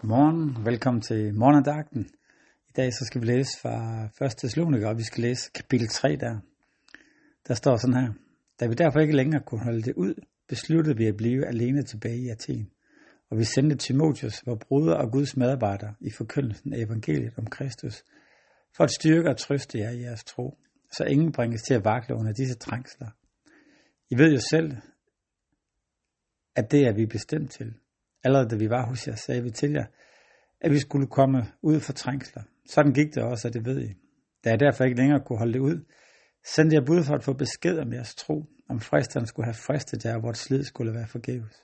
Godmorgen, velkommen til morgendagten. I dag så skal vi læse fra 1. Thessaloniker, og vi skal læse kapitel 3 der. Der står sådan her. Da vi derfor ikke længere kunne holde det ud, besluttede vi at blive alene tilbage i Athen. Og vi sendte Timotius, vor bruder og Guds medarbejder, i forkyndelsen af evangeliet om Kristus, for at styrke og trøste jer i jeres tro, så ingen bringes til at vakle under disse trængsler. I ved jo selv, at det er vi bestemt til. Allerede da vi var hos jer, sagde vi til jer, at vi skulle komme ud for trængsler. Sådan gik det også, og det ved I. Da jeg derfor ikke længere kunne holde det ud, sendte jeg bud for at få besked om jeres tro, om fristeren skulle have fristet jer, hvor slid skulle være forgæves.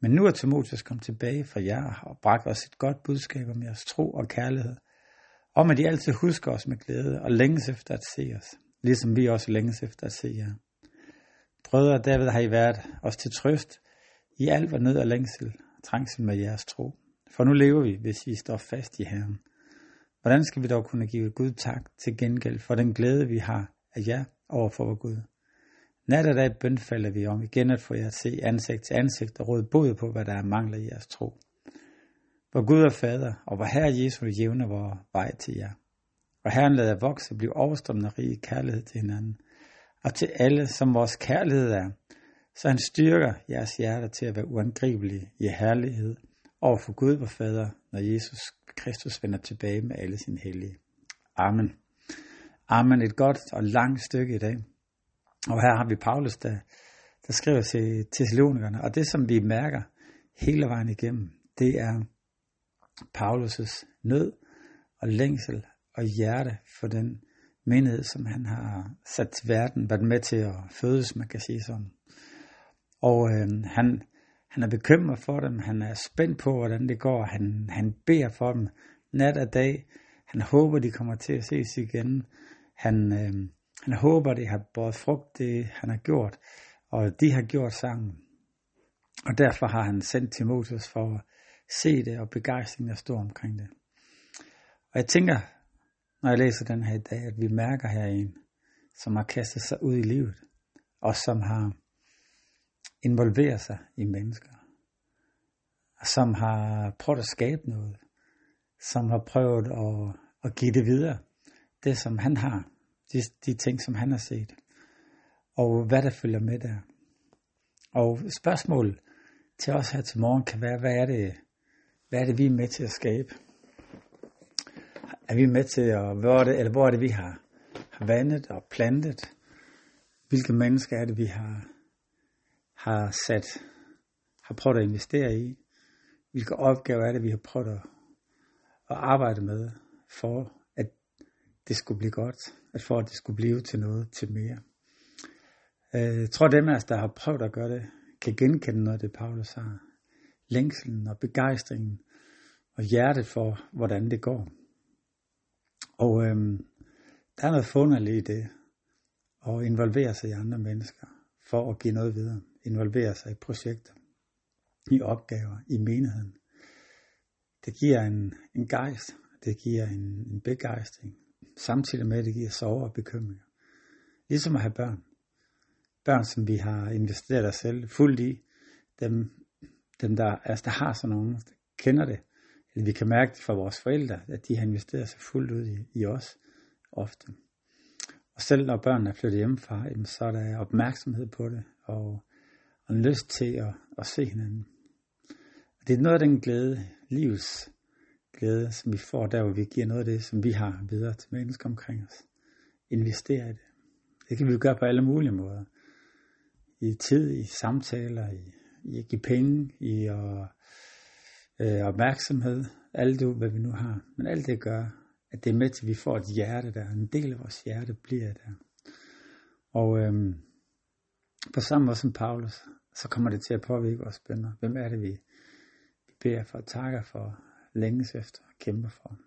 Men nu er Timotheus kommet tilbage fra jer og bragt os et godt budskab om jeres tro og kærlighed, om at I altid husker os med glæde og længes efter at se os, ligesom vi også længes efter at se jer. Brødre, David har I været os til trøst, i alt var nød og længsel, trængsel med jeres tro. For nu lever vi, hvis vi står fast i Herren. Hvordan skal vi dog kunne give Gud tak til gengæld for den glæde, vi har af jer over for vor Gud? Nat og dag bønfalder vi om igen at få jer at se ansigt til ansigt og råde bod på, hvad der er mangler i jeres tro. Hvor Gud er fader, og hvor Herre Jesus jævner vores vej til jer. Og Herren lader vokse og blive overstrømmende rig kærlighed til hinanden, og til alle, som vores kærlighed er, så han styrker jeres hjerter til at være uangribelige i herlighed over for Gud vor Fader, når Jesus Kristus vender tilbage med alle sine hellige. Amen. Amen. Et godt og langt stykke i dag. Og her har vi Paulus, der, der skriver til Thessalonikerne, og det som vi mærker hele vejen igennem, det er Paulus' nød og længsel og hjerte for den menighed, som han har sat til verden, været med til at fødes, man kan sige sådan. Og øh, han, han er bekymret for dem, han er spændt på, hvordan det går, han, han beder for dem nat og dag, han håber, de kommer til at ses igen, han, øh, han håber, det har båret frugt, det han har gjort, og de har gjort sammen. Og derfor har han sendt Timotheus for at se det, og begejstringen er stor omkring det. Og jeg tænker, når jeg læser den her i dag, at vi mærker her en, som har kastet sig ud i livet, og som har involverer sig i mennesker, som har prøvet at skabe noget, som har prøvet at, at give det videre, det som han har, de, de ting, som han har set, og hvad der følger med der. Og spørgsmålet til os her til morgen kan være, hvad er det, hvad er det vi er med til at skabe? Er vi med til at, hvor er det, eller hvor er det, vi har, har vandet og plantet? Hvilke mennesker er det, vi har, har sat, har prøvet at investere i? Hvilke opgaver er det, vi har prøvet at, at arbejde med, for at det skulle blive godt, at for at det skulle blive til noget, til mere? Øh, jeg tror, dem af os, der har prøvet at gøre det, kan genkende noget af det, Paulus har. Længselen og begejstringen og hjertet for, hvordan det går. Og øhm, der er noget funderligt i det, at involvere sig i andre mennesker, for at give noget videre. Involvere sig i projekter, i opgaver, i menigheden. Det giver en, en gejst, det giver en, en begejstring, samtidig med at det giver sorg og bekymringer. Ligesom at have børn. Børn, som vi har investeret os selv fuldt i, dem, dem der, altså der har sådan nogen, der kender det, eller vi kan mærke det fra vores forældre, at de har investeret sig fuldt ud i, i os ofte. Og selv når børnene er flyttet hjemmefra, så er der opmærksomhed på det, og, og en lyst til at, at se hinanden. Og det er noget af den glæde, livets glæde, som vi får der, hvor vi giver noget af det, som vi har videre til mennesker omkring os. Investere i det. Det kan vi jo gøre på alle mulige måder. I tid, i samtaler, i, i at give penge, i at øh, opmærksomhed, alt det, hvad vi nu har. Men alt det gør, at det er med til, at vi får et hjerte der. En del af vores hjerte bliver der. Og øhm, på samme måde som Paulus, så kommer det til at påvirke vores bønder. Hvem er det, vi, vi beder for, takker for, længes efter og kæmper for.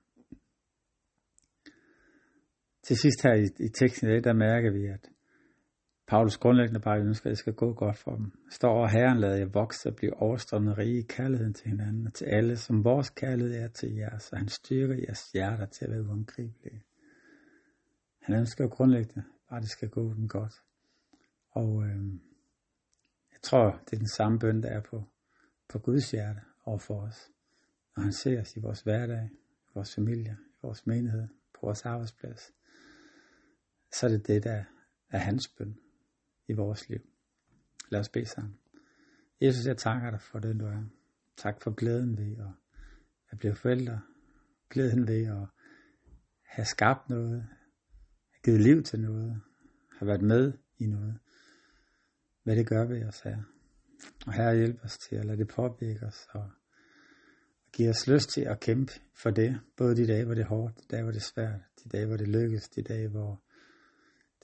Til sidst her i, i teksten i dag, der mærker vi, at Paulus grundlæggende bare ønsker, at det skal gå godt for dem. Står over Herren lader jeg vokse og blive overstrømmet rige i kærligheden til hinanden og til alle, som vores kærlighed er til jer, så han styrker jeres hjerter til at være uangribelige. Han ønsker jo grundlæggende bare, at det skal gå den godt. Og øh, jeg tror, det er den samme bøn, der er på, på Guds hjerte over for os. når han ser os i vores hverdag, i vores familie, i vores menighed, på vores arbejdsplads, så er det det, der er hans bøn i vores liv. Lad os bede sammen. Jesus, jeg takker dig for det, du er. Tak for glæden ved at, at blive forældre. Glæden ved at have skabt noget. Have givet liv til noget. Have været med i noget. Hvad det gør ved os her. Og her hjælp os til at lade det påvirke os og, give os lyst til at kæmpe for det. Både de dage, hvor det er hårdt, de dage, hvor det er svært, de dage, hvor det lykkes, de dage, hvor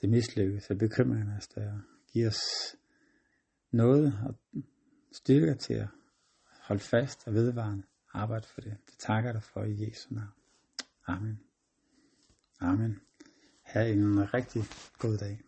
det mislykkes, og bekymringerne er større. Giv os noget og styrke til at holde fast og vedvarende arbejde for det. Det takker dig for i Jesu navn. Amen. Amen. Ha' en rigtig god dag.